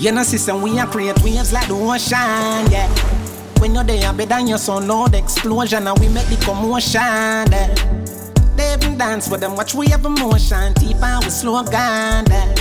You know, system we are create waves like the ocean, yeah. When you're there, better your son, Lord, explosion, and we make the commotion, yeah. They even dance with them, watch we have emotion, deep and we slow down, yeah.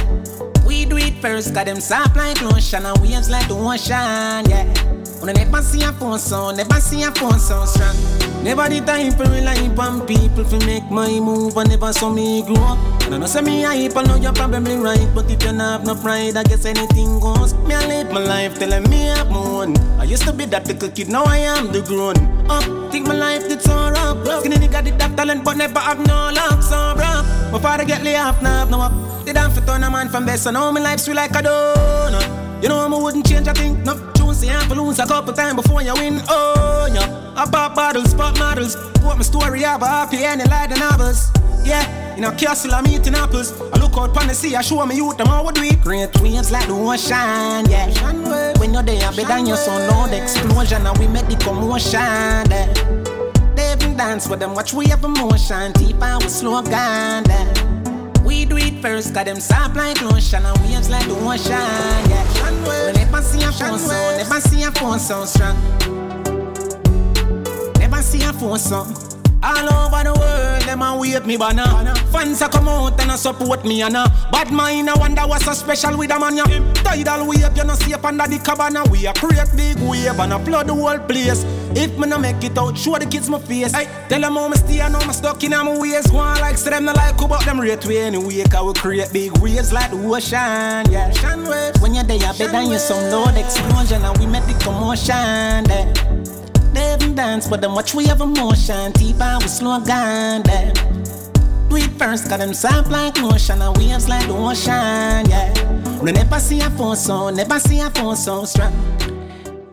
We do it first, got them soft like lotion, and waves like the ocean, yeah. I never see a phone sound, never see a phone sound strong. Never the time for rely on people to make my move, I never saw me grow up. And I know say me hype, I know you're probably right, but if you don't have no pride, I guess anything goes. Me I live my life telling me I'm on. I used to be that little kid, now I am the grown up. Think my life did so rough. Skinny nigga did have talent, but never have no luck, so rough. My father get laid off, now have no up. Did have to turn a man from best, so now my life sweet like a donut. You know I wouldn't change a thing, no. You have to lose a couple times before you win. Oh yeah, I pop bottles, pop models. Put my story up, happy and like the novels. Yeah, in a castle I'm eating apples. I look out upon the sea, I show me youth them how we do. Great waves like the ocean, yeah. When you're there, better than your son, Lord, explosion, and we make the commotion. Yeah. They even dance with them, watch we have emotion, deep and we slow down. Yeah. We do it first, got them soft like lotion and waves like the ocean, phone so, never see a phone so strong. Never see a phone so. All over the world, them a wave me banner. Fans a come out and a support me and a bad mind. I wonder what's so special with a man. Ya. Tidal wave, you know safe under the cabana. We a create big wave and a flood the whole place. If me no make it out, show the kids my face. Hey, tell them how me stay and how me stuck in my ways. Go on like say them no like about them rate way anyway. Cause we create big waves like the ocean, yeah. When you're there, better than you some loud explosion and we make the commotion, yeah. They even dance, but them watch we have emotion. Deep and we slow down there. Do it first, got them soft like lotion and waves like the ocean, yeah. We never see a phone so, never see a phone so strong.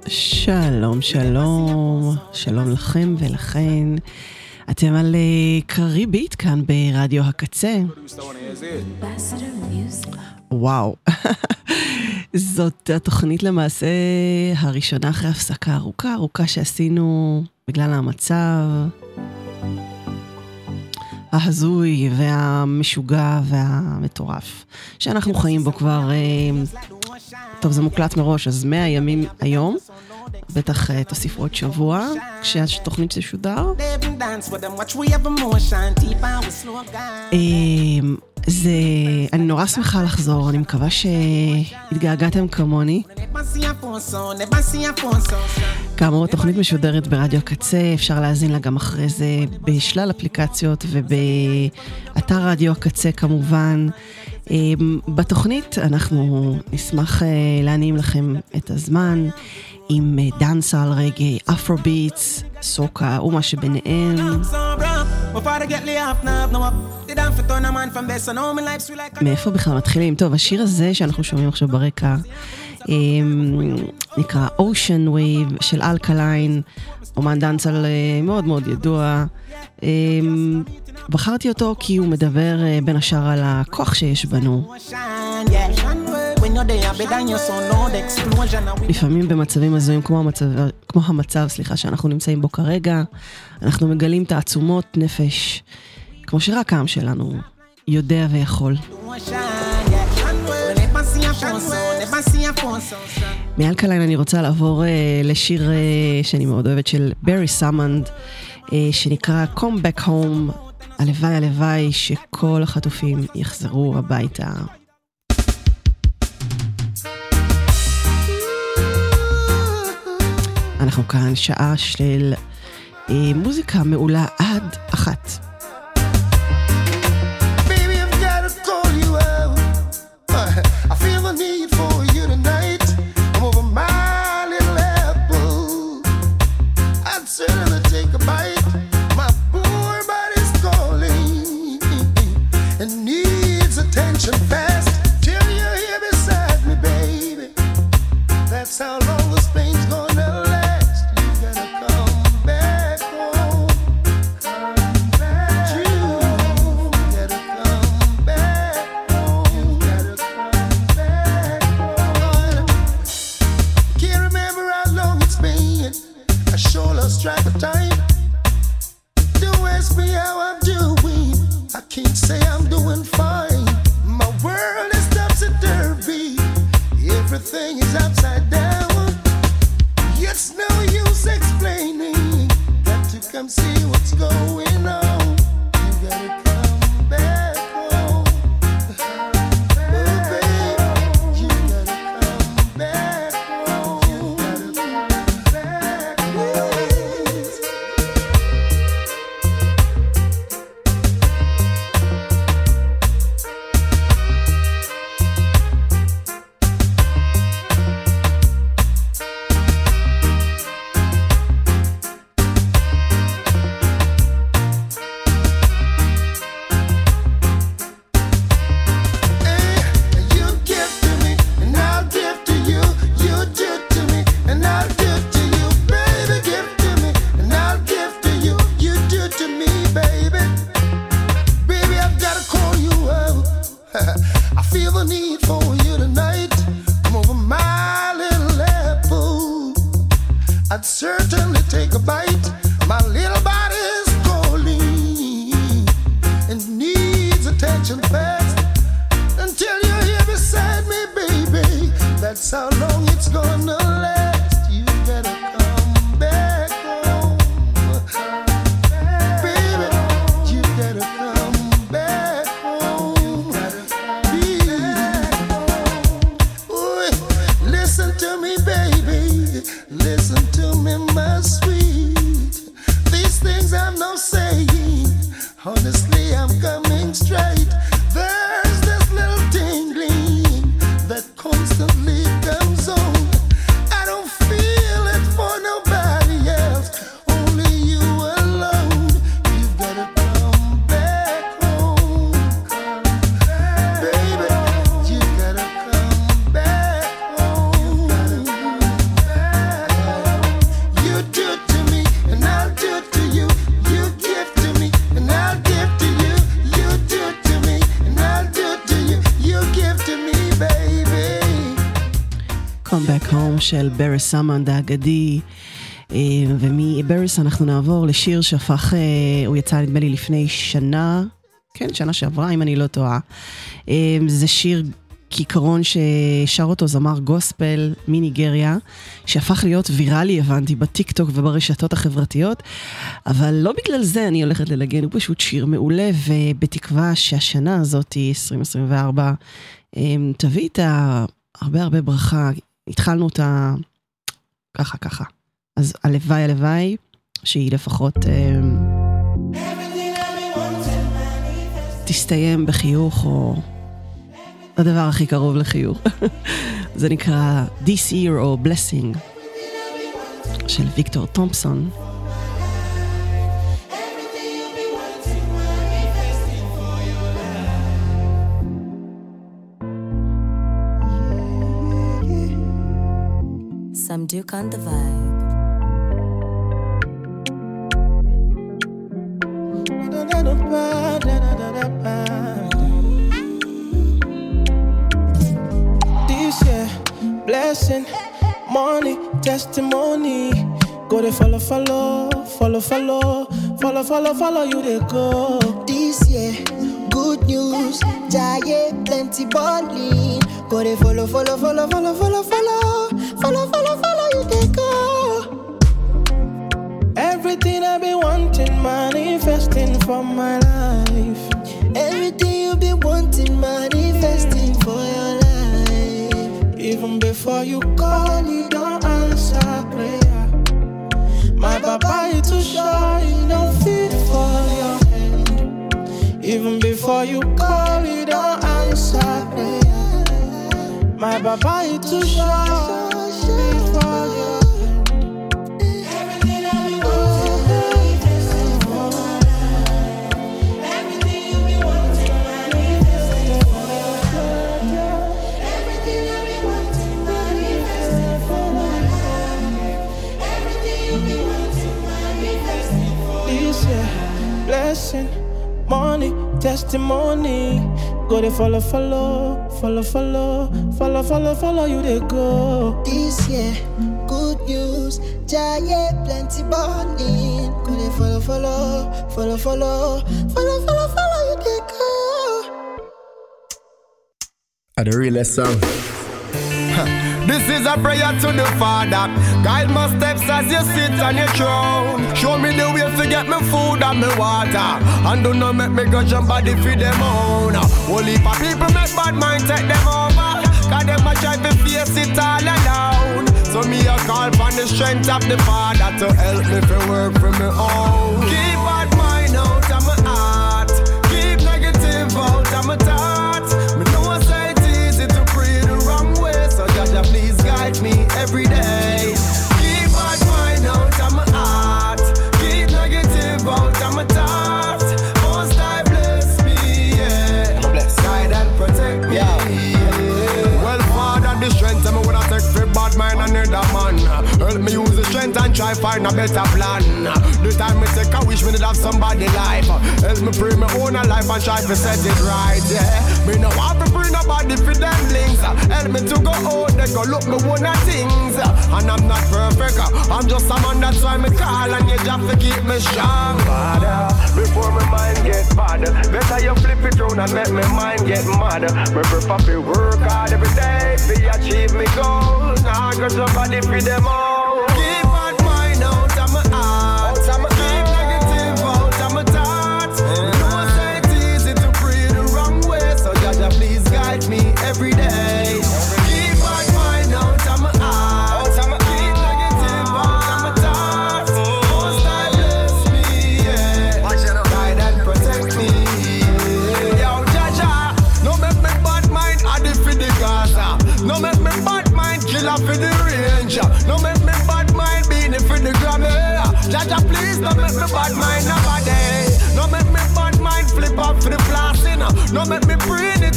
שלום, שלום, שלום לכם ולכן. אתם על אה, קררי ביט כאן ברדיו הקצה. וואו, זאת התוכנית למעשה הראשונה אחרי הפסקה ארוכה ארוכה שעשינו בגלל המצב ההזוי והמשוגע והמטורף שאנחנו חיים בו כבר, אה, טוב זה מוקלט מראש, אז 100 ימים היום. בטח אה, תוסיפו עוד שבוע כשהתוכנית תשודר. זה, אני נורא שמחה לחזור, אני מקווה שהתגעגעתם כמוני. כאמור, התוכנית משודרת ברדיו הקצה, אפשר להאזין לה גם אחרי זה בשלל אפליקציות ובאתר רדיו הקצה כמובן. אמ, בתוכנית אנחנו נשמח אה, להנעים לכם את הזמן. עם דאנסל, רגעי, אפרוביטס, סוקה ומה שביניהם. מאיפה בכלל מתחילים? טוב, השיר הזה שאנחנו שומעים עכשיו ברקע נקרא Ocean Wave של אלקליין, אומן דאנסל מאוד מאוד ידוע. בחרתי אותו כי הוא מדבר בין השאר על הכוח שיש בנו. לפעמים במצבים הזויים כמו המצב, כמו המצב, סליחה, שאנחנו נמצאים בו כרגע, אנחנו מגלים תעצומות נפש, כמו שרק העם שלנו יודע ויכול. מאלקליין אני רוצה לעבור uh, לשיר uh, שאני מאוד אוהבת של ברי סמנד, uh, שנקרא Come Back Home. הלוואי הלוואי שכל החטופים יחזרו הביתה. אנחנו כאן שעה של אה, מוזיקה מעולה עד אחת. של ברי סמנד האגדי. אה, ומבריס אנחנו נעבור לשיר שהפך, אה, הוא יצא נדמה לי לפני שנה, כן, שנה שעברה, אם אני לא טועה. אה, זה שיר כיכרון ששר אותו זמר גוספל מניגריה, שהפך להיות ויראלי, הבנתי, בטיקטוק וברשתות החברתיות, אבל לא בגלל זה אני הולכת לנגן, הוא פשוט שיר מעולה, ובתקווה שהשנה הזאת, 2024, תביא איתה הרבה הרבה ברכה, התחלנו אותה ככה ככה. אז הלוואי הלוואי שהיא לפחות אה, תסתיים בחיוך או הדבר הכי קרוב לחיוך. זה נקרא This Year או Blessing של ויקטור תומפסון. Some Duke on the vibe. This year, blessing, money, testimony. Go to follow, follow, follow, follow, follow, follow, follow you they go. This year, good news, giant plenty balling. Go to follow, follow, follow, follow, follow, follow. Follow, follow, follow, you can go. Everything I've been wanting, manifesting for my life. Everything you've been wanting, manifesting for your life. Even before you call, you don't answer prayer. My papa is too shy, no fit for your hand. Even before you call, you don't answer prayer. My papa is too shy. Blessing, money, testimony. Go to follow, follow, follow, follow, follow, follow, follow you they go. This year, good news, giant plenty balling. Go to follow, follow, follow, follow, follow, follow, follow you they go. At the realest song. This is a prayer to the Father. Guide my steps as you sit on your throne. Show me the way to get me food and me water. And do not make me go jump body feed them on. Only for people make bad mind take them over. Cause them a try to face it all alone. So me a call for the strength of the Father to help me to work for me own. Keep bad mind out of my heart. Keep negative out of my thoughts. Better plan. The time me take a wish me to have somebody life. Help me pray my own life and try to set it right. Yeah, me no want to bring nobody for them links. Help me to go out they go look me one of things. And I'm not perfect. I'm just a man that's why me call and you just to keep me strong. Father, before my mind get bad, better you flip it round and make my mind get mad. Me prefer to work hard every day to achieve me goals. Nah, cause somebody feed them all.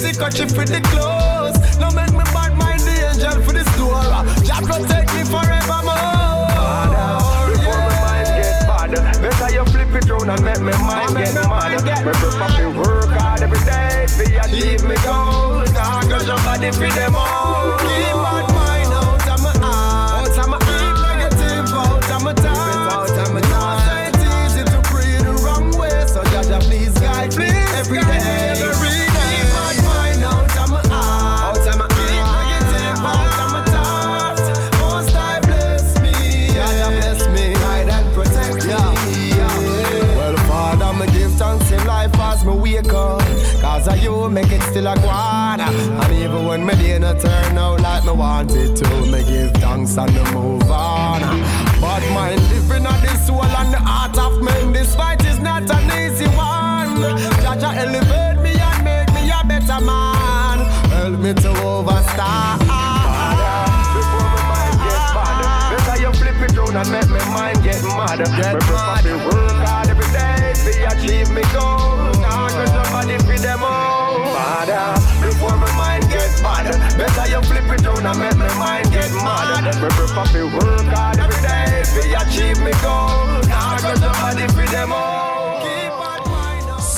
It ticket for the clothes. No make me bad mind the angel for the store. Jah protect me forevermore. Before my mind get bad, better you flip it round and make me mind get mad. Me prefer to work hard every day to achieve me goals. Cause somebody feed them all. Keep bad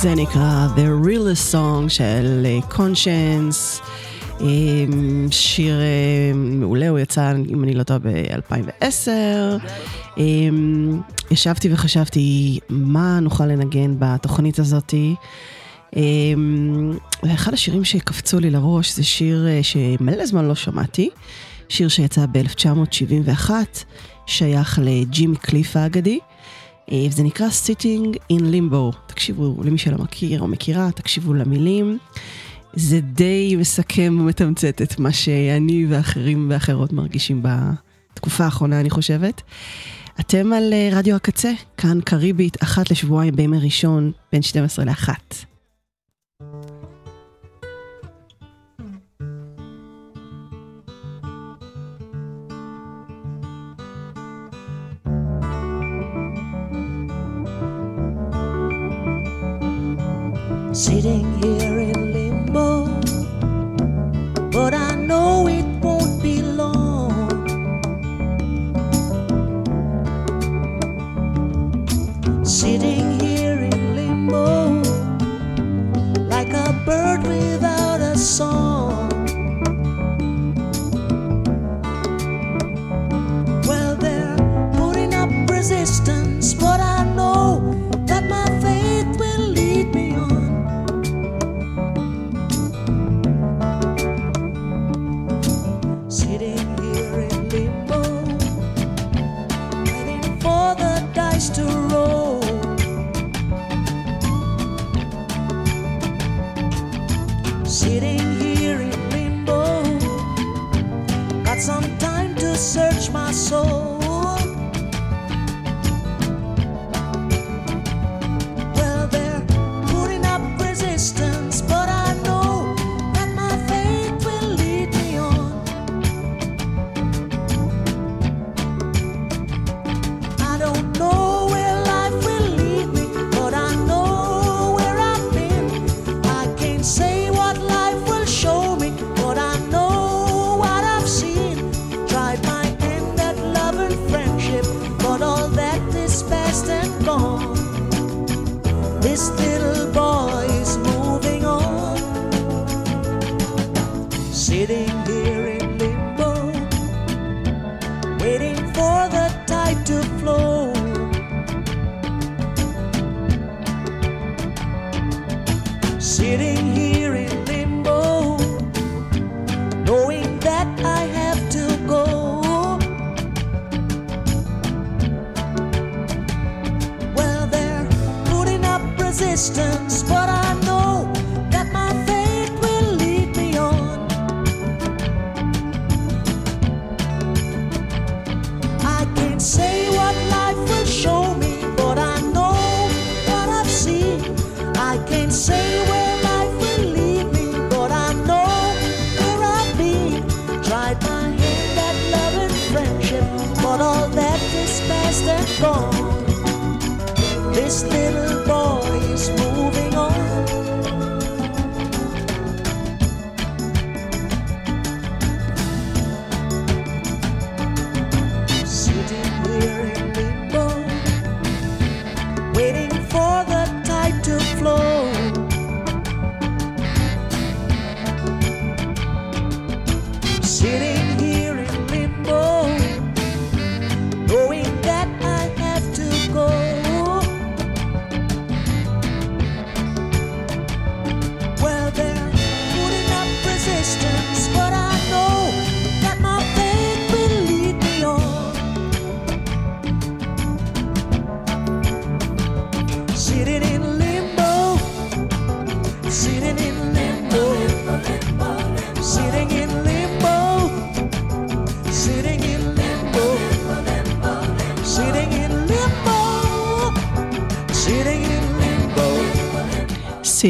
זה נקרא The Realest Song של קונשנס. שיר אה, מעולה, הוא יצא, אם אני לא טועה, ב-2010. ישבתי וחשבתי מה נוכל לנגן בתוכנית הזאתי. ואחד השירים שקפצו לי לראש זה שיר אה, שמלא זמן לא שמעתי, שיר שיצא ב-1971, שייך לג'ימי קליף האגדי. אה, וזה נקרא Sitting in Limbo. תקשיבו, למי שלא מכיר או מכירה, תקשיבו למילים. זה די מסכם ומתמצת את מה שאני ואחרים ואחרות מרגישים בתקופה האחרונה, אני חושבת. אתם על אה, רדיו הקצה, כאן קריבית, אחת לשבועיים בימי ראשון, בין 12 ל-1. Sitting here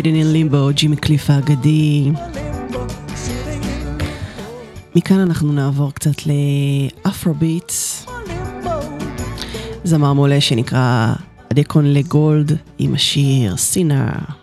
Sitting in Limbo, ג'ימי קליף האגדי. מכאן אנחנו נעבור קצת לאפרוביטס. זמר מעולה שנקרא אדקון לגולד עם השיר סינר.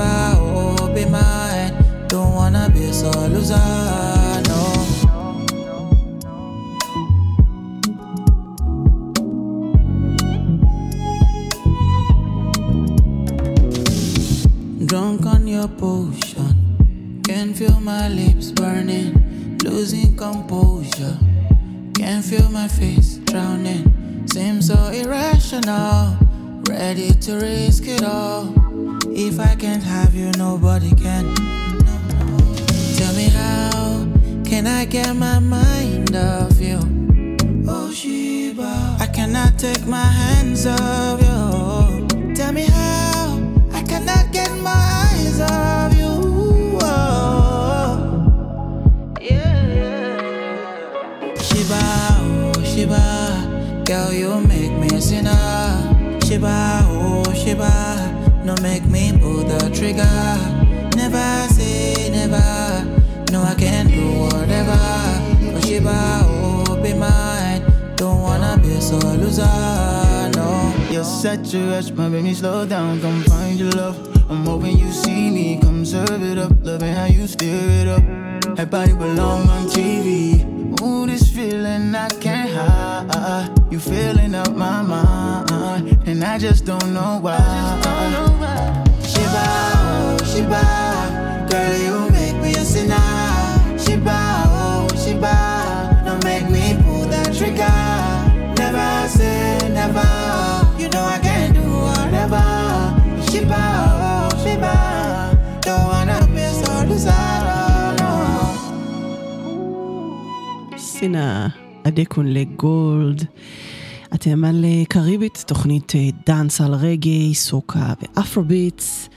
Oh, be mine. Don't wanna be a loser, no. Drunk on your potion, can feel my lips burning, losing composure. Can feel my face drowning, seems so irrational. Ready to risk it all. If I can't have you, nobody can. Tell me how can I get my mind off you? Oh Shiba, I cannot take my hands off you. Tell me how I cannot get my eyes off you. Oh. Shiba, oh Shiba, girl you make me sinner. Shiba, oh Shiba, no make me pull the trigger. Never say never, no I can do whatever. Oh Shiba, oh be mine, don't wanna be a sole loser, no. You're such a rush, my baby, slow down, come find your love. I'm hoping you see me, come serve it up, loving how you stir it up. That body belong on TV. Ooh, this feeling I can't hide. You filling up my mind, and I just don't know why. Shiba, oh Shiba, girl you make me a sinner. סינא, אדקון לגולד. אתם על קריבית, תוכנית אה, דאנס על רגעי, סוקה ואפרוביטס,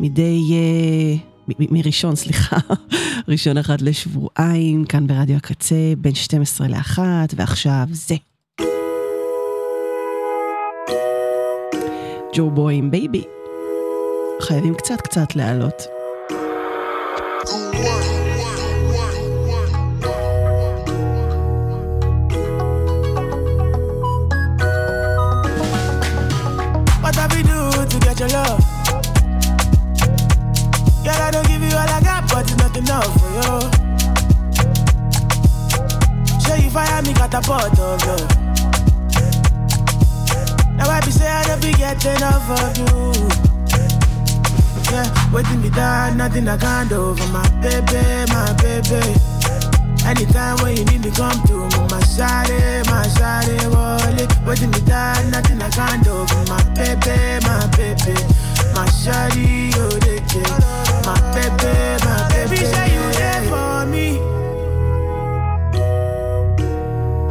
מדי... אה, מראשון, סליחה, ראשון אחד לשבועיים, כאן ברדיו הקצה, בין 12 ל-1, ועכשיו זה. ג'ו בוי עם בייבי. חייבים קצת קצת להעלות. What enough for you. Show you fire me, got a pot of love. Now I be say I don't be getting enough of you. Yeah, waiting me down, nothing I can't do for my baby, my baby. Anytime when you need me, come to me, my shawty, my shawty, wallet. Waiting me down, nothing I can't do for my baby, my baby. My shawty, oh, they care. My baby, baby. Say you there for me.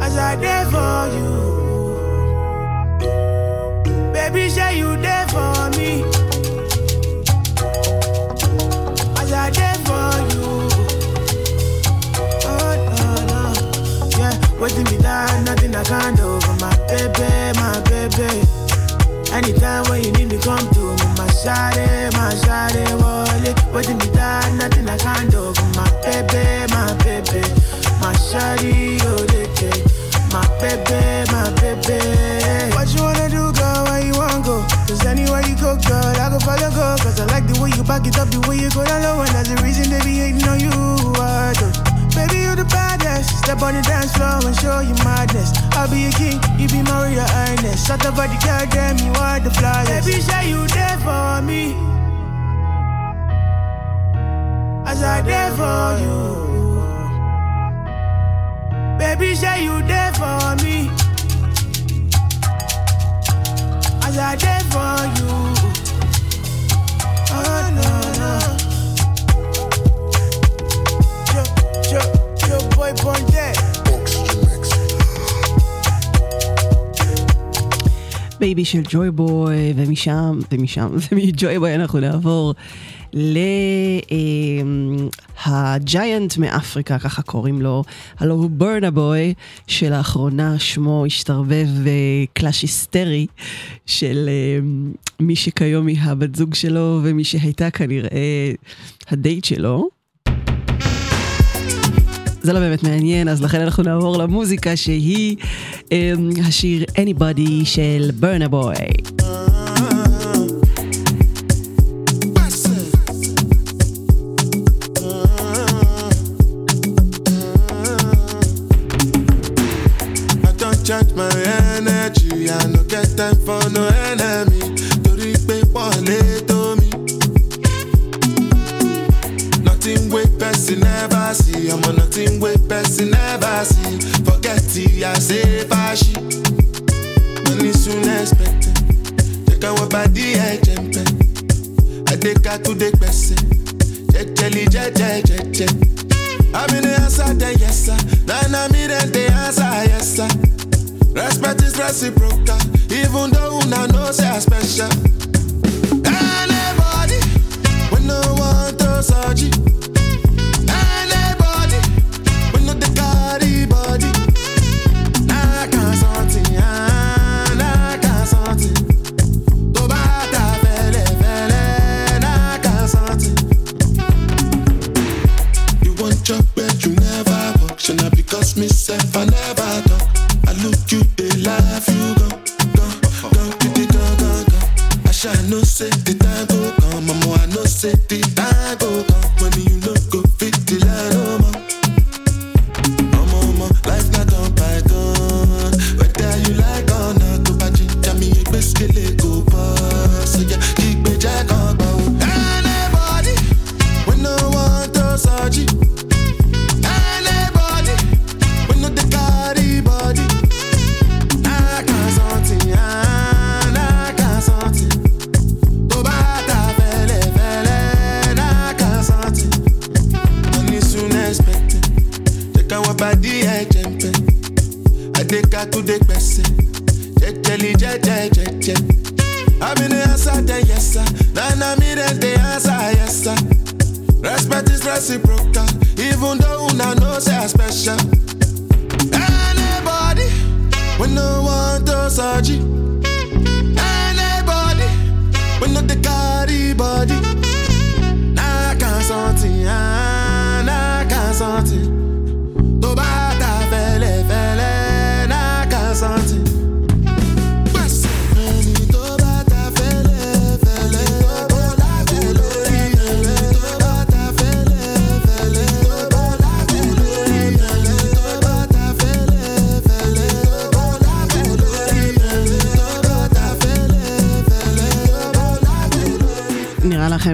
As I there for you. Baby, say you there for me. As I there for you. Oh, no, no. Yeah, waiting me down, nothing I can't do for my baby, my baby. Anytime when you need me, come to shawty, my shawty, wallet. Waiting me down, nothing I can't do my baby, my baby. My shawty, oh, they. My baby, my baby. What you wanna do, girl? Where you wanna go? Cause anywhere you go, girl, I go follow, go. Cause I like the way you back it up, the way you go down low. And that's the reason they be hating on you. I Step on the dance floor and show you madness. I'll be a king, you be my royal highness. Shut up, about the girl, damn, you are the flyest. Baby, say you there for me. As I there for you. Baby, say you there for me. As I there for you. Oh, no. Boy, born dead. בייבי של ג'וי בוי, ומשם, ומשם, ומג'וי בוי אנחנו נעבור להג'יינט מאפריקה, ככה קוראים לו, הלו הוא ברנה בוי, שלאחרונה שמו השתרבב בקלאש היסטרי של אמ, מי שכיום היא הבת זוג שלו, ומי שהייתה כנראה הדייט שלו. זה לא באמת מעניין, אז לכן אנחנו נעבור למוזיקה שהיא um, השיר Anybody של ברנה בוי. Charge my energy, I no get time for no enemy. Torí pé wọ́n lè tó person never see, ọmọ nothing wey person never see. Forget it, I say fashi. Money soon expected. Take our body ẹ̀jẹ̀ ń pẹ́. Adéka tún dé gbẹ̀sẹ̀. Jẹjẹli jẹjẹ jẹjẹ. I'm in the answer, then yes sir. Then I'm in the answer, yes sir. Respect is reciprocal, even though una know say I special. Anybody, we no want to surgery. Not because me self I never talk. I look you, they laugh you go, go, go, go, go, go, go, go. I shall no say the time go come, mama. I know say the time go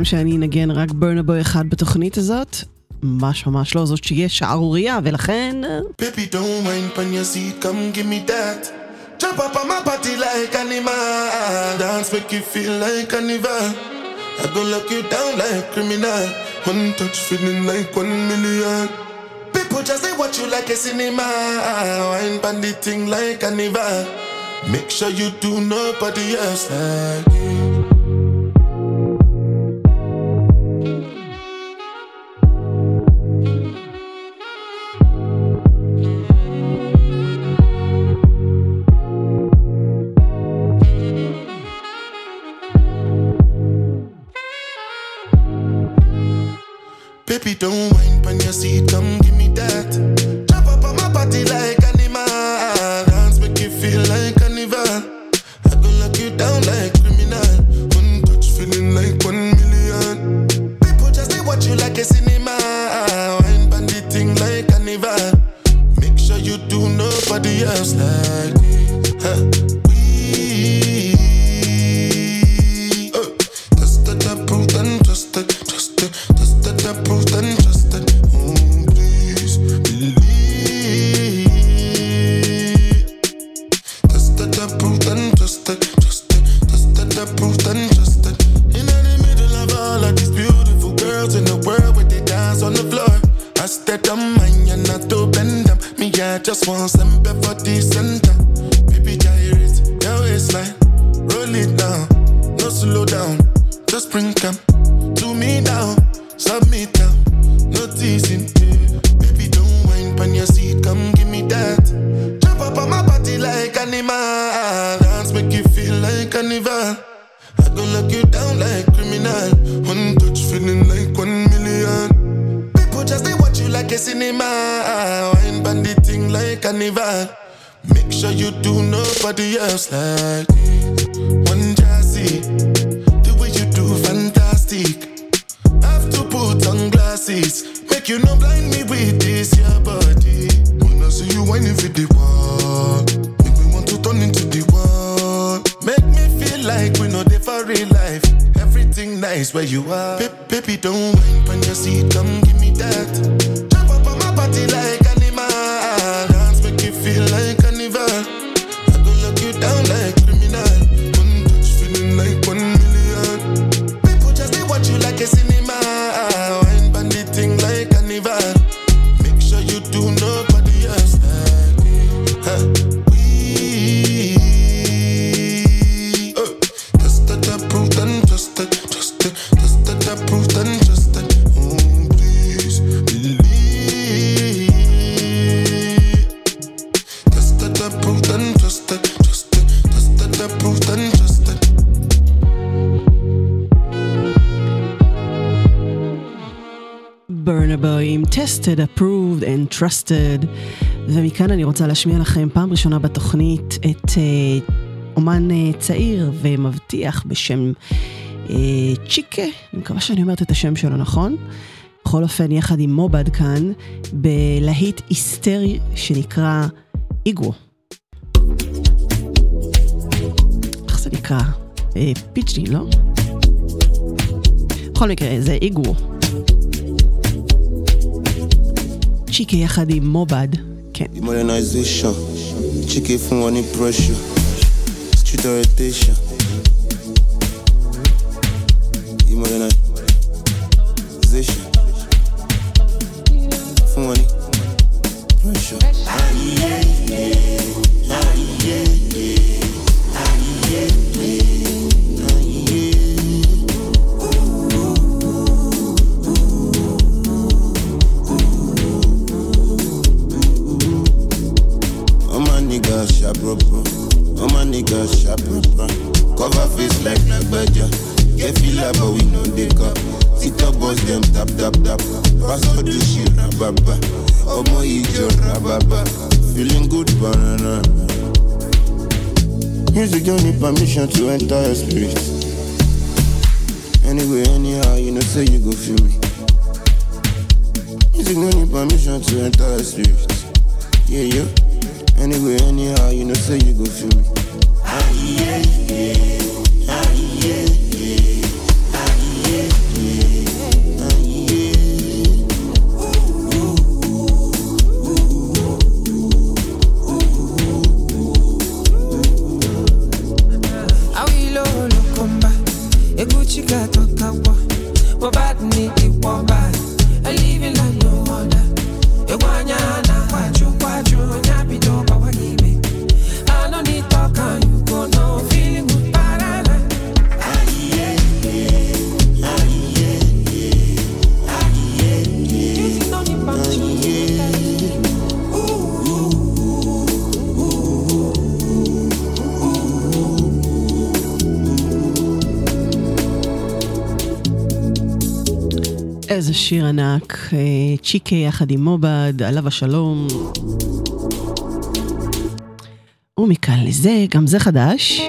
חשבתם שאני אנגן רק ברנבוי אחד בתוכנית הזאת? ממש ממש לא, זאת שיש שערורייה, ולכן... Baby, don't mind when you see, come give me that. Jump up on my body like animal. Dance make you feel like carnival. I go lock you down like criminal. One touch feeling like one million. People just say what you like a cinema. Wine bandit thing like carnival. Make sure you do nobody else like you. wall. Make me want to turn into the wall. Make me feel like we know the for real life. Everything nice where you are. Baby, don't mind when you see, come give me that. Jump up on my body like. Trusted, Approved and Trusted. ומכאן אני רוצה להשמיע לכם פעם ראשונה בתוכנית את אה, אומן אה, צעיר ומבטיח בשם אה, צ'יקה, אני מקווה שאני אומרת את השם שלו נכון. בכל אופן, יחד עם מובד כאן, בלהיט היסטרי שנקרא איגו. איך זה נקרא? אה, פיצ'י, לא? בכל מקרה, זה איגו. צ'יקי יחד עם מובד, כן. צ'יקי פון וואני פרשו, סטריט אוריינטיישן. Don't need permission to enter your spirit. Anyway, anyhow, you know say you go feel me. Music don't need permission to enter your spirit. Yeah, yeah. Anyway, anyhow, you know say you go feel me. Ah, yeah, yeah. איזה שיר ענק, אה, צ'יקי יחד עם מובד, עליו השלום. ומכאן לזה, גם זה חדש.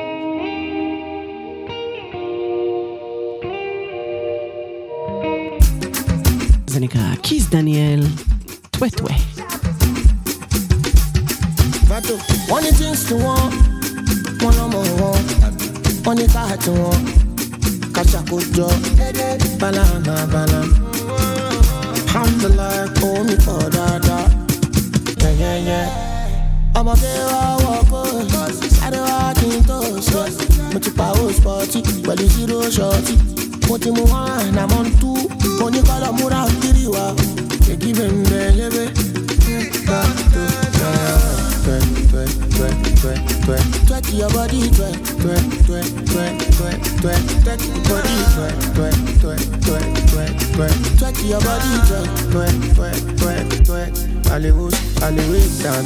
זה נקרא כיס דניאל, טווה טווה. One it is to want, one no more want, one it I had to want, catch a good job, balana balana. Káà tí wọ́n, kàṣàkójọ, balama balama. Alhamdulillah, kò mí pọ̀ dáadáa, yẹ́yẹ́yẹ́. Ọmọdé wa wọ̀ kó, sáré wá kí n tó ṣe. Mo ti pa ó spọ́tì pẹ̀lú zero ṣọ́ọ̀tì. Mo ti one, àmọ́ ń tú. Mo ní kọ́lọ̀ múra kiri wa. Èkí bẹ̀m̀bẹ̀ lébé. Twerk, twerk, your body, twerk, twerk, your body, your body. Hollywood, Hollywood your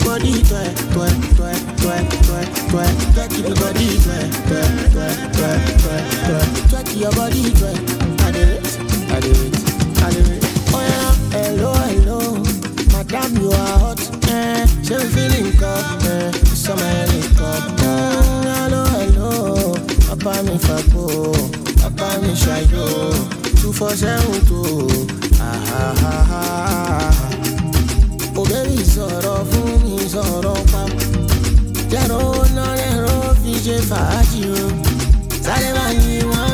body, your body, your body. I did it, I did it, I did it. Madam, you are hot, eh? She feeling cup, eh? Summer helicopter. Hello, hello. Papa mi fago, papa mi shayo. Two for seven two. Ah ha ha ha. Oh baby, sọ̀rọ̀ fún mi, sọ̀rọ̀ pa. Jẹ́rọ náà lẹ́rọ fi ṣe fàájì o. Sáré máa yí wọ́n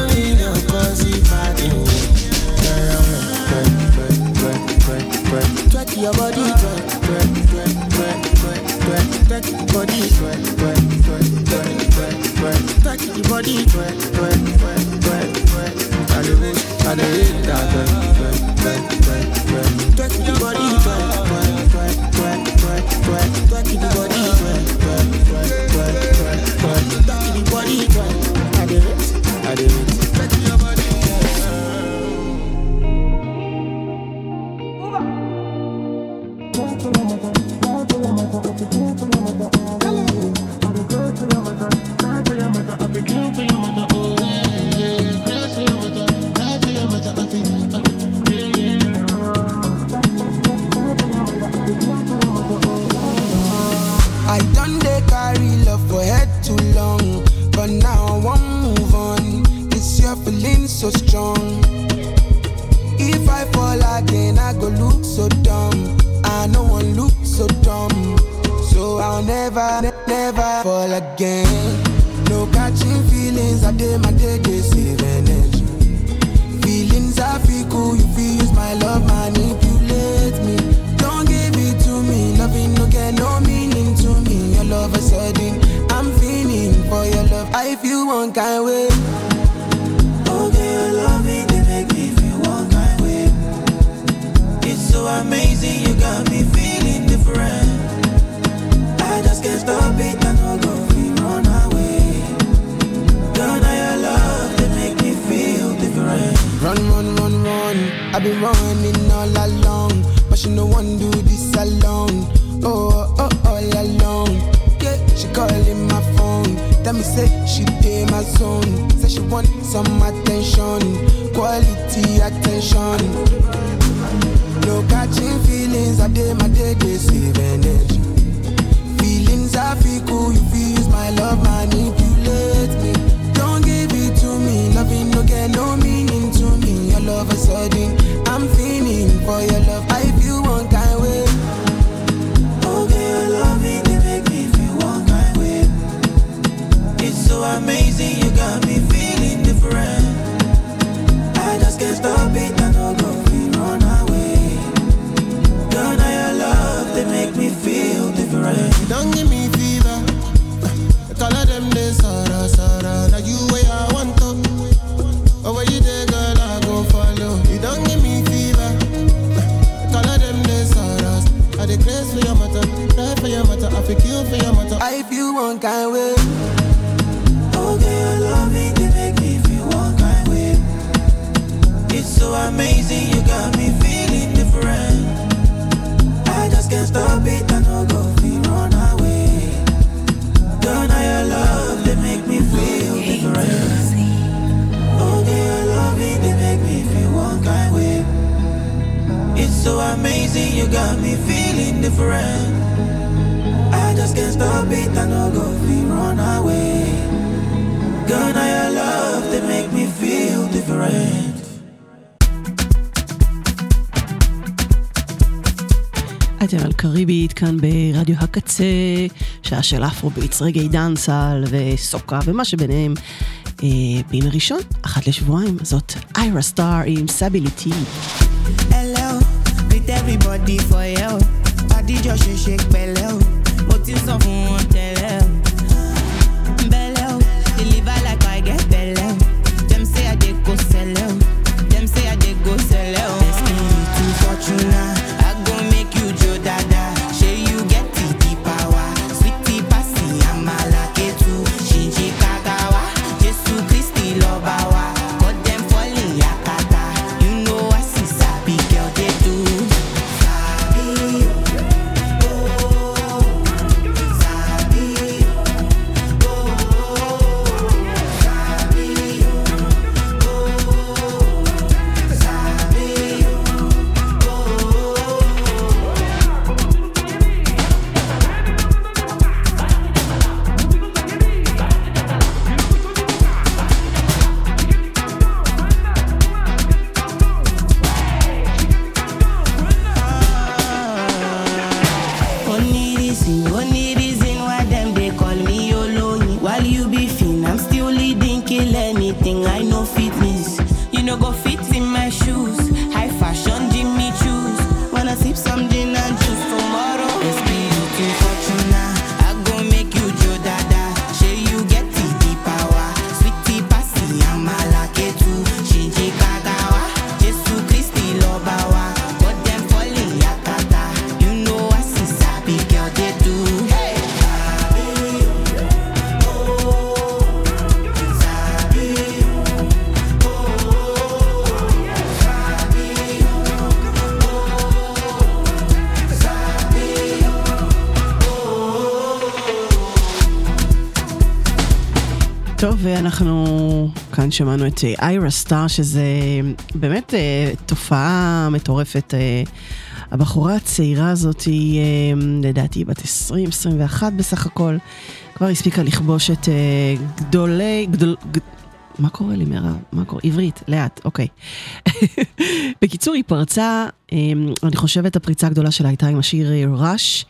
your body, twerk, twerk, twerk, twerk, twerk, twerk, twerk your body, twerk, twerk, twerk, twerk, twerk, twerk, twerk your body, twerk, twerk, twerk, twerk, twerk. Twerk, twerk, twerk, twerk, twerk. Twerk your body, twerk, twerk, twerk, twerk, twerk, twerk, body. של אפרוביץ, רגעי דאנסל וסוקה ומה שביניהם. אה, בימי ראשון, אחת לשבועיים, זאת איירה סטאר עם סביליטי. everybody for help. Body just shake, shake, belly. Mo ti sọ fún wọn. שמענו את איירה סטאר, שזה אה, באמת אה, תופעה מטורפת. אה, הבחורה הצעירה הזאת היא, אה, לדעתי, בת 20-21 בסך הכל. כבר הספיקה לכבוש את אה, גדולי, גדול, גד... מה קורה לי מירב? מה קורה? עברית, לאט, אוקיי. בקיצור, היא פרצה, אה, אני חושבת הפריצה הגדולה שלה הייתה עם השיר אה, ראש,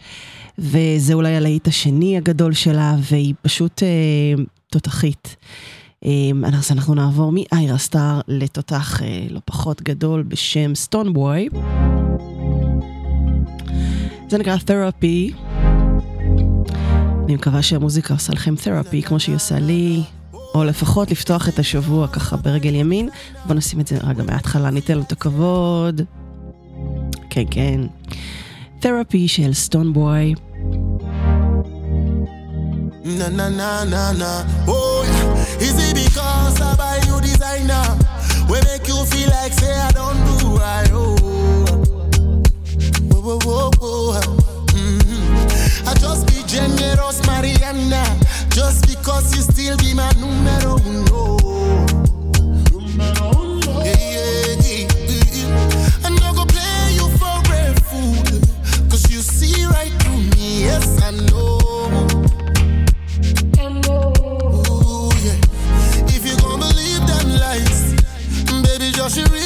וזה אולי הלהיט השני הגדול שלה, והיא פשוט אה, תותחית. אמ, אז אנחנו נעבור מאיירה סטאר לתותח אה, לא פחות גדול בשם סטון בוי. זה נקרא תרפי. אני מקווה שהמוזיקה עושה לכם תרפי כמו שהיא עושה לי, או לפחות לפתוח את השבוע ככה ברגל ימין. בואו נשים את זה רגע מההתחלה, ניתן לו את הכבוד. כן, כן. תרפי של סטונבוי. na na na na na oh Is it because I buy you designer? We make you feel like say I don't do right. oh. Whoa, whoa, whoa, mm-hmm. I just be generous, Mariana, just because you still be my numero uno. Baby,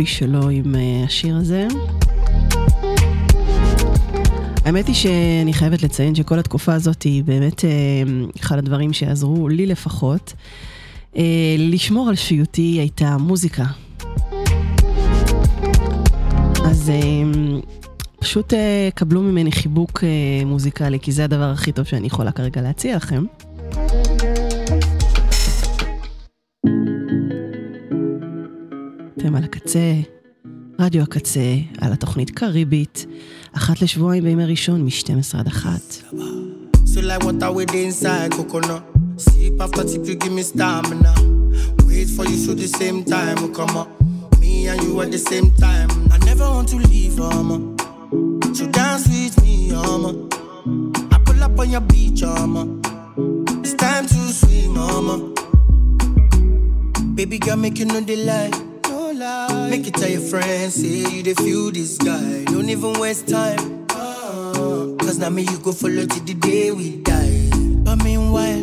התרפי שלו עם אה, השיר הזה. האמת היא שאני חייבת לציין שכל התקופה הזאת היא באמת אה, אחד הדברים שעזרו לי לפחות. אה, לשמור על שפיותי הייתה מוזיקה. אז פשוט קבלו ממני חיבוק מוזיקלי, כי זה הדבר הכי טוב שאני יכולה כרגע להציע לכם. אתם על הקצה, רדיו הקצה, על התוכנית קריבית, אחת לשבועיים בימי ראשון מ-12 עד 1. So like water with inside coconut. Sip after sip, you give me stamina. Wait for you so the same time will come up. Me and you at the same time. I never want to leave, mama. So dance with me, mama. I pull up on your beach, mama. It's time to swim, mama. Baby girl, make you know the lie. Lie. Make it tell your friends, say you the feel this guy. Don't even waste time. Ah, Cause now me you go follow till the day we die. But meanwhile,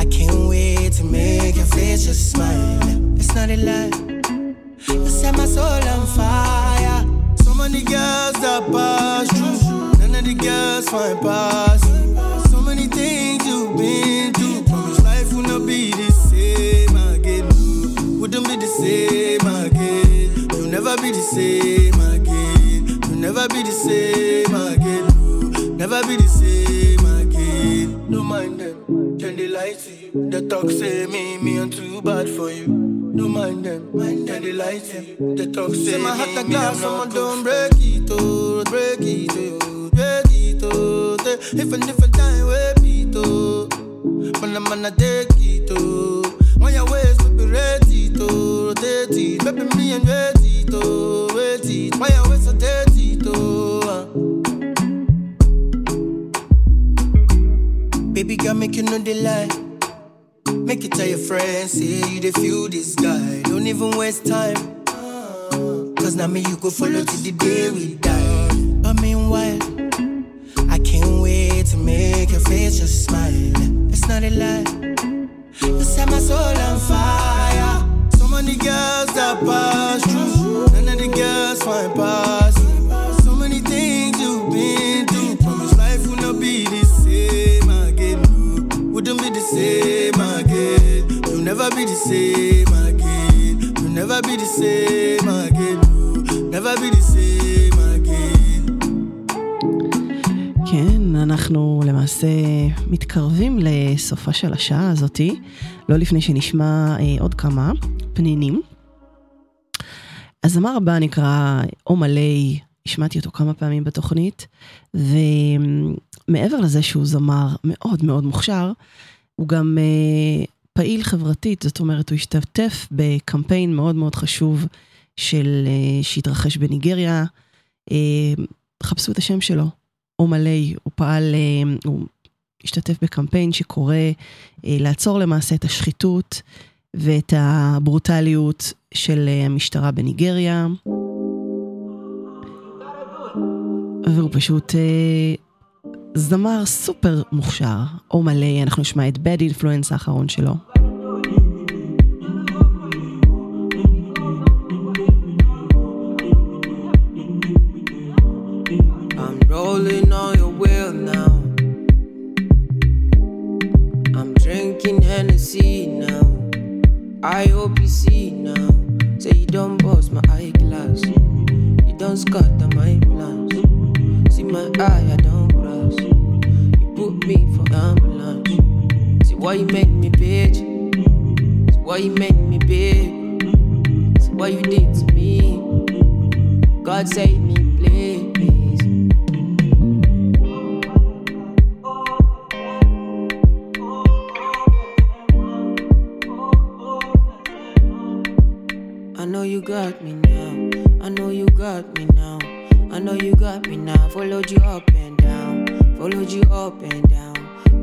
I can't wait to make your face just smile. It's not a lie. You set my soul on fire. So many girls that pass through. None of the girls find pass. So many things you've been the same again. You'll never be the same again. Oh. Never be the same again. Don't mind them. Turn the light to you. The talk say me, me I'm too bad for you. Don't mind them. Mind them. Turn the light to you. The talk say, Say my me, heart a me, glass, I'm someone not don't break it, oh, break it, oh, break it, oh. A different time, we beat, oh. Man, I'm gonna take it, oh. When your waist, baby, rate it, oh, rotate it. Baby, me and it, oh, wait it. When your waist, rotate it, oh. ah. Baby girl, make you know the lie. Make it tell your friends, say you the feel this guy. Don't even waste time. Cause now me you go follow till the day we die. But meanwhile, I can't wait to make your face just smile. It's not a lie. Set my soul on fire. So many girls that pass through, none of the girls find pass. So many things you've been through. Promise life will not be the same again. No. Wouldn't be the same again. You'll never be the same again. You'll never be the same again. No. Never be the same. אנחנו למעשה מתקרבים לסופה של השעה הזאתי, לא לפני שנשמע אה, עוד כמה פנינים. הזמר הבא נקרא אומלי, השמעתי אותו כמה פעמים בתוכנית, ומעבר לזה שהוא זמר מאוד מאוד מוכשר, הוא גם אה, פעיל חברתית, זאת אומרת, הוא השתתף בקמפיין מאוד מאוד חשוב של, אה, שהתרחש בניגריה. אה, חפשו את השם שלו, אומלי, הוא פעל, אה, הוא השתתף בקמפיין שקורא אה, לעצור למעשה את השחיתות ואת הברוטליות של אה, המשטרה בניגריה. והוא פשוט זמר סופר מוכשר, או מלא, אנחנו נשמע את bad influence האחרון שלו. I hope you see now. Say you don't bust my eyeglass. You don't scatter my plans. See my eye, I don't cross. You put me for ambulance. See why you make me bitch. See why you make me big. See what you did to me. God save me, please. You me now. Followed you up and down. Followed you up and down.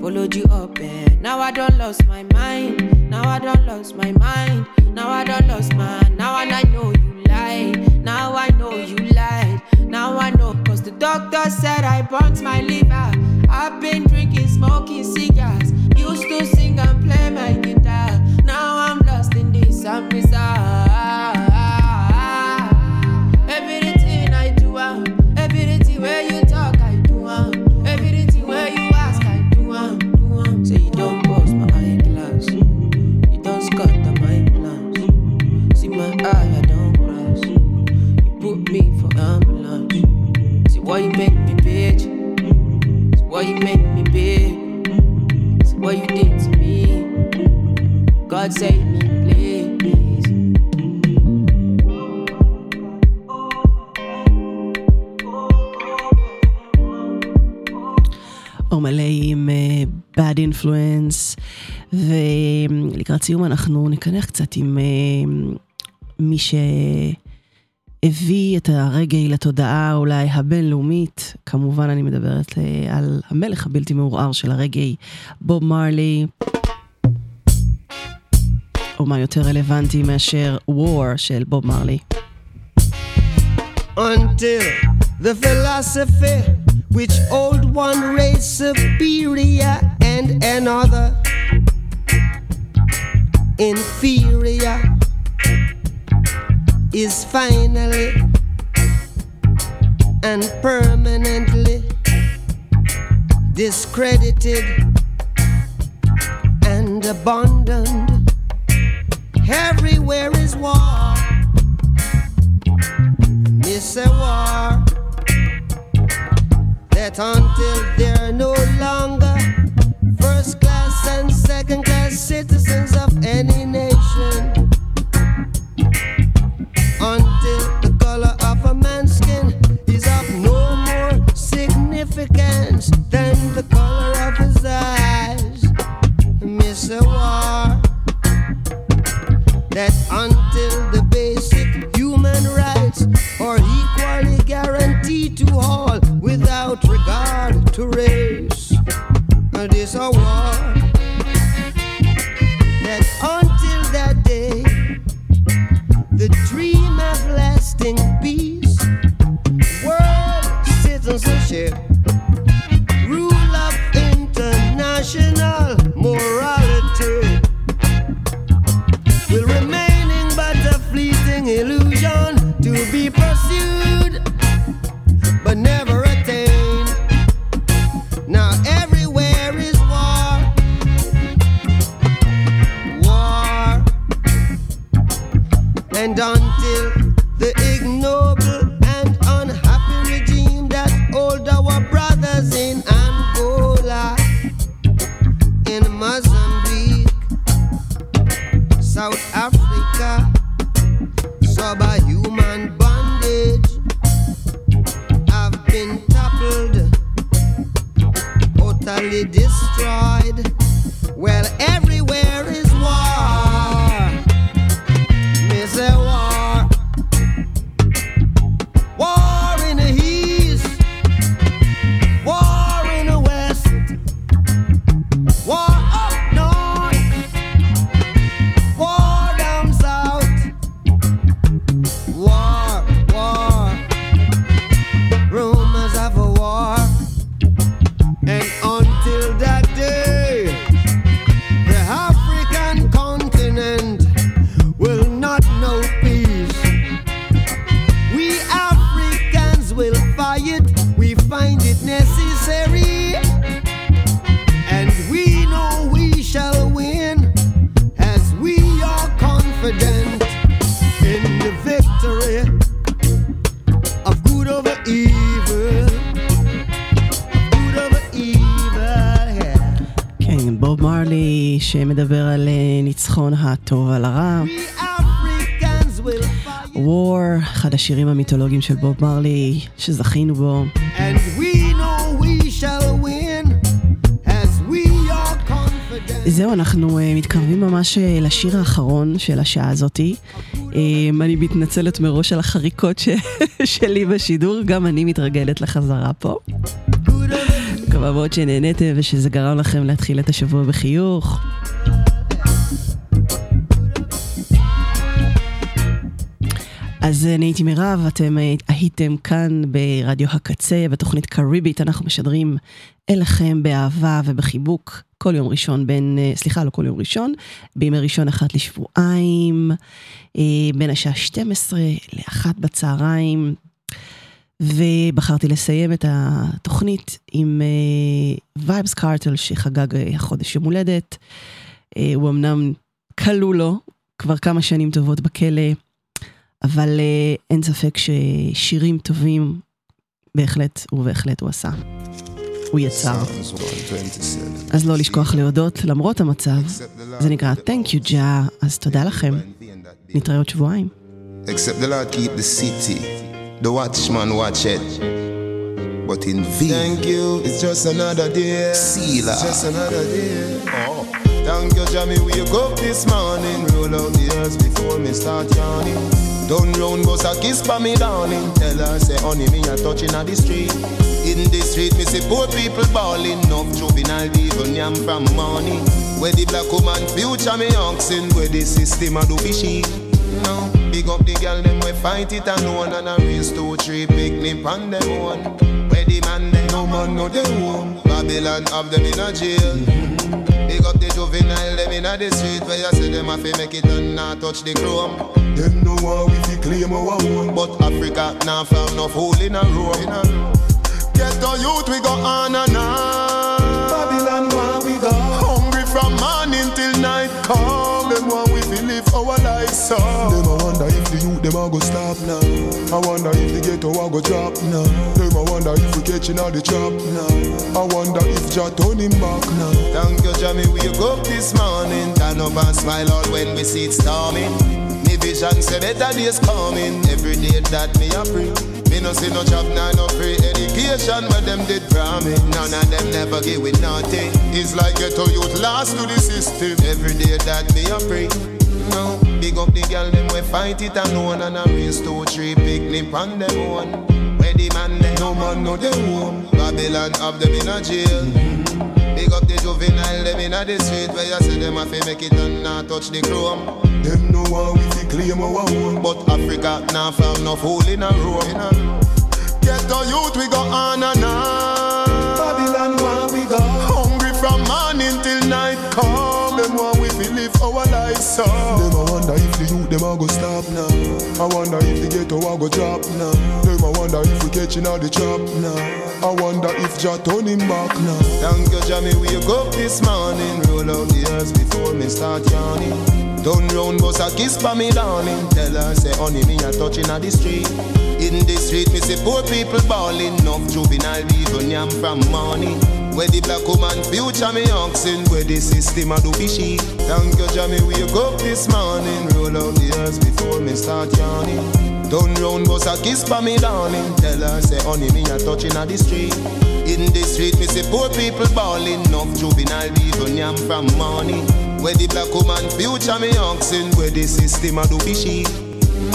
Followed you up and now I don't lost my mind. Now I don't lost my mind. Now I don't lost my now and I know you lied. Now I know you lied. Now I know cause the doctor said I burnt my liver. I've been drinking, smoking cigars. Used to sing and play my guitar. Now I'm lost in this I'm bizarre. Why you make me big. See what you did to me. God save me, please. מלא עם uh, bad influence, ולקראת סיום אנחנו נקנח קצת עם uh, מי שהביא את הרגעי לתודעה אולי הבינלאומית, כמובן אני מדברת uh, על המלך הבלתי מעורער של הרגעי, בוב מרלי. או מה יותר רלוונטי מאשר War של בוב מרלי. until the philosophy which old one race superior and another inferior is finally and permanently discredited and abandoned. Everywhere is war. Miss a war that until they're no longer first class and second class citizens of any nation, significance than the color of his eyes. Miss a war that until the basic human rights are equally guaranteed to all without regard to race. This a war that until that day, the dream of lasting peace, world citizenship, the ignoble and unhappy regime that hold our brothers in Angola, in Mozambique, South Africa, subhuman bondage. I've been toppled, totally destroyed. הטוב על הרע. War, אחד השירים המיתולוגיים של בוב מרלי שזכינו בו. זהו, אנחנו uh, מתקרבים ממש uh, לשיר האחרון של השעה הזאתי. Um, אני מתנצלת מראש על החריקות ש... שלי בשידור, גם אני מתרגלת לחזרה פה. מקווה מאוד שנהניתם ושזה גרם לכם להתחיל את השבוע בחיוך. אז אני הייתי מירב, אתם אה, הייתם כאן ברדיו הקצה, בתוכנית קריבית, אנחנו משדרים אליכם באהבה ובחיבוק כל יום ראשון בין, אה, סליחה, לא כל יום ראשון, בימי ראשון אחת לשבועיים, אה, בין השעה 12 ל-1 בצהריים, ובחרתי לסיים את התוכנית עם וייבס קארטל שחגג אה, החודש יום הולדת. אה, הוא אמנם כלוא לו כבר כמה שנים טובות בכלא, אבל אה, אין ספק ששירים טובים בהחלט ובהחלט הוא עשה. הוא יצר. אז לא לשכוח להודות למרות המצב. זה נקרא Thank you Ja, אז תודה לכם. נתראה עוד שבועיים. Except the Lord keep the city, the watchman watch it. But in vain. Thank you, it's just another day. It's just another day. Oh. Thank you, Jamie. Wake up this morning. Roll out the earth before me start yawning. Done round, bust a kiss for me, darling. Tell her, say, honey, me a touching at the street. In the street, me see poor people balling. Enough juvenile devil yam from morning. Where the black woman future me oxen. Where the system a do be fishy. No, big up the girl them we fight it alone and a race two three picnic on them one. Where the man them no man no they home. Babylon have them in a jail. Up the juvenile them in a the street where you see them have to make it and not touch the chrome. Them no want we fi claim our own, but Africa now found no fool in a room. In a room. Get the youth we go on and on. Babylon where we go. Hungry from morning till night come. Them want we fi live our lives so. If the youth them a go stop now. I wonder if the ghetto a go drop now. Them a wonder if we catching all the trap now. I wonder if Jah turn him back now. Thank you, Jamie. Wake up this morning, turn up and smile out when we see it storming. Me vision say better days coming. Every day that me a pray. Me no see no job, nah, no free education, but them did promise. None of them never give with nothing. It's like ghetto youth lost to the system. Every day that me a pray. No, big up the girl, them we fight it alone and a race two, three picnic on them one. Where the man them, no man know them home. Babylon have them in a jail. Big up the juvenile, them in a the street where you see them have to make it and not touch the chrome. Them no one we fi claim our own, but Africa now found no fool. In a room. Get the youth we go on and on. Live our lives so. Them a wonder if the youth them a go stop now. I wonder if the ghetto a go drop now. Them a wonder if we catching all the trap now. I wonder if Jah turn him back now. Thank you, Jamie. Wake up this morning, roll out the earth before me start yawning. Done round, bust a kiss for me, darling. Tell her, say, honey, me a touching at the street. In the street, me see poor people balling. Enough juvenile even yam from morning. Where the black woman future me oxen, where the system a do fishy. Thank you, Jamie, wake up this morning, roll out the earth before me start yawning. Turn round, bust a kiss for me, darling. Tell her, say, honey, me a touching on the street. In the street, me see poor people balling. Enough juvenile people yam from money. Where the black woman future me oxen. Where the system a do fishy.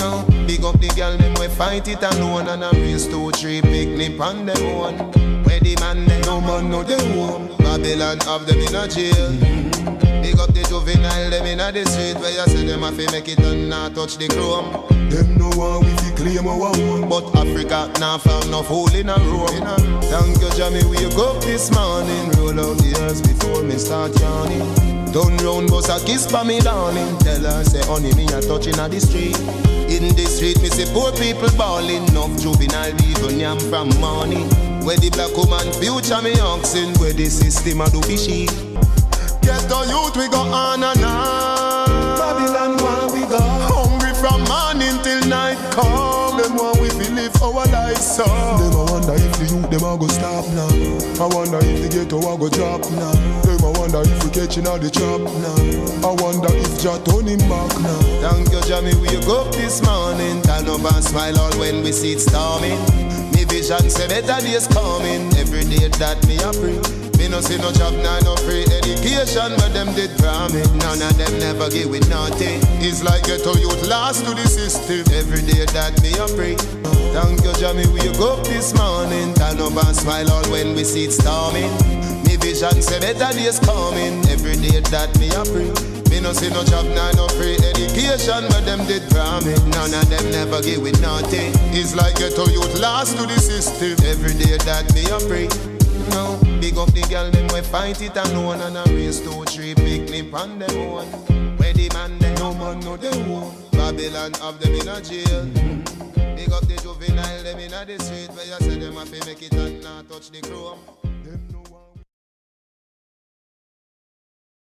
No, big up the girl, them we fight it alone And a race two, three picnic on them one Where the man, them no man, no they home Babylon have them in a jail Big up the juvenile, them in a the street Where you say them have to make it and not touch the chrome Them no one we fi claim our own But Africa now found no fool in a room Thank you, Jamie, wake up this morning Roll out the earth before me start yawning Turn round, bust a kiss for me, darling. Tell her, say, honey, me a touching at the street. In the street, me see poor people balling. Enough juvenile people yam from money. Where the black woman future me oxen. Where the system a do fishy. Get the youth, we go on and on. Babylon, where we go. Hungry from morning till night come. Them want we feel live our life so. Them a wonder if the youth them a go stop now. I wonder if the ghetto a go drop now. Them a wonder if we catching all the trap now. I wonder if Jah turn him back now. Thank you, Jamie, we up this morning. Turn up and smile all when we see it storming. Me vision say better days coming. Every day that me a pray. Me no see no job, nah, no free education, but them did promise. None of them never give with nothing. It's like ghetto youth lost to the system. Every day that me a pray. Thank you, Jamie, we go up this morning. Turn up and smile all when we see it storming. Me vision say better days coming. Every day that me a pray. Me no see no job, nah, no free education, but them did promise. None of them never give with nothing. It's like ghetto youth lost to the system. Every day that me a pray. No, big up the girl, them we fight it alone and a race two, three picnic on them one. Where the man, them no man, no they won't. Babylon have them in a jail. Big up the juvenile, them in the street where you say them have to make it and not touch the chrome. Them